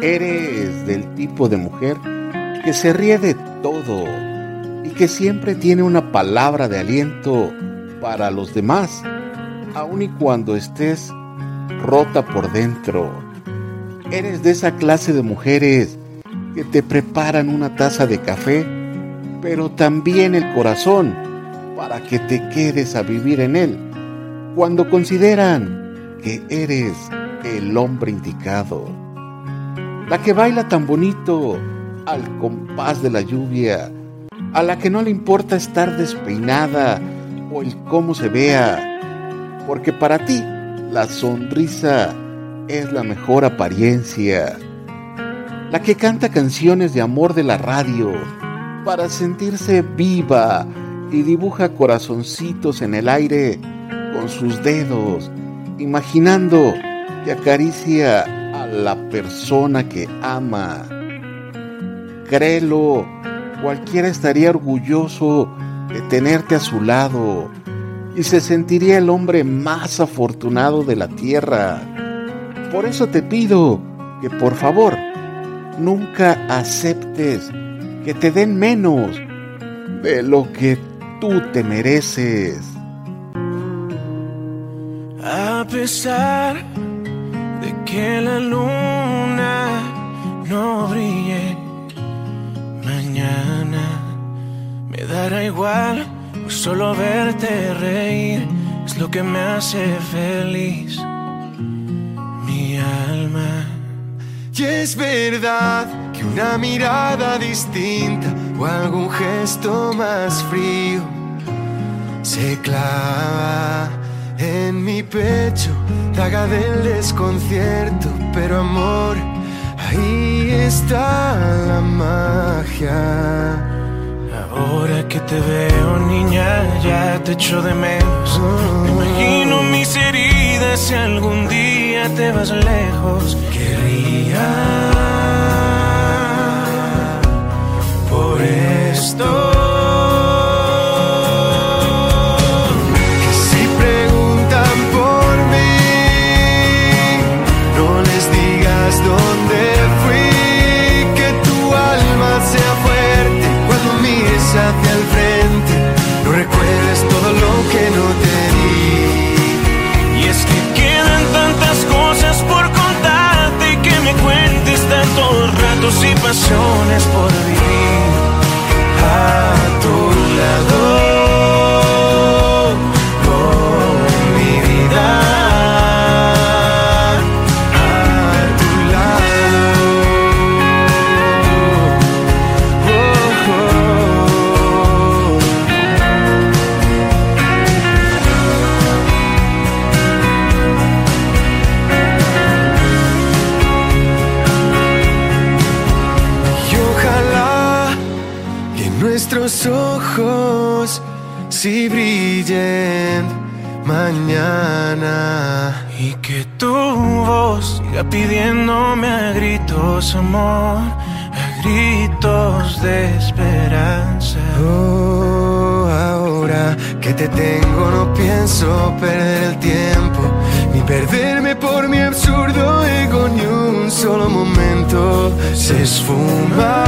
Eres del tipo de mujer que se ríe de todo y que siempre tiene una palabra de aliento para los demás, aun y cuando estés rota por dentro. Eres de esa clase de mujeres que te preparan una taza de café, pero también el corazón para que te quedes a vivir en él, cuando consideran que eres el hombre indicado. La que baila tan bonito al compás de la lluvia, a la que no le importa estar despeinada o el cómo se vea, porque para ti la sonrisa es la mejor apariencia. La que canta canciones de amor de la radio para sentirse viva y dibuja corazoncitos en el aire con sus dedos, imaginando que acaricia a la persona que ama. Créelo, cualquiera estaría orgulloso de tenerte a su lado y se sentiría el hombre más afortunado de la tierra. Por eso te pido que por favor nunca aceptes que te den menos de lo que tú te mereces. A pesar de que la luna no brille mañana, me dará igual solo verte reír, es lo que me hace feliz. Mi alma. Y es verdad que una mirada distinta o algún gesto más frío se clava en mi pecho, daga del desconcierto, pero amor, ahí está la magia. Ahora que te veo, niña, ya te echo de menos. Me imagino mis heridas si algún día te vas lejos. Querría pasiones por sí brillen mañana. Y que tu voz siga pidiéndome a gritos amor, a gritos de esperanza. Oh, ahora que te tengo no pienso perder el tiempo ni perderme por mi absurdo ego ni un solo momento se esfuma.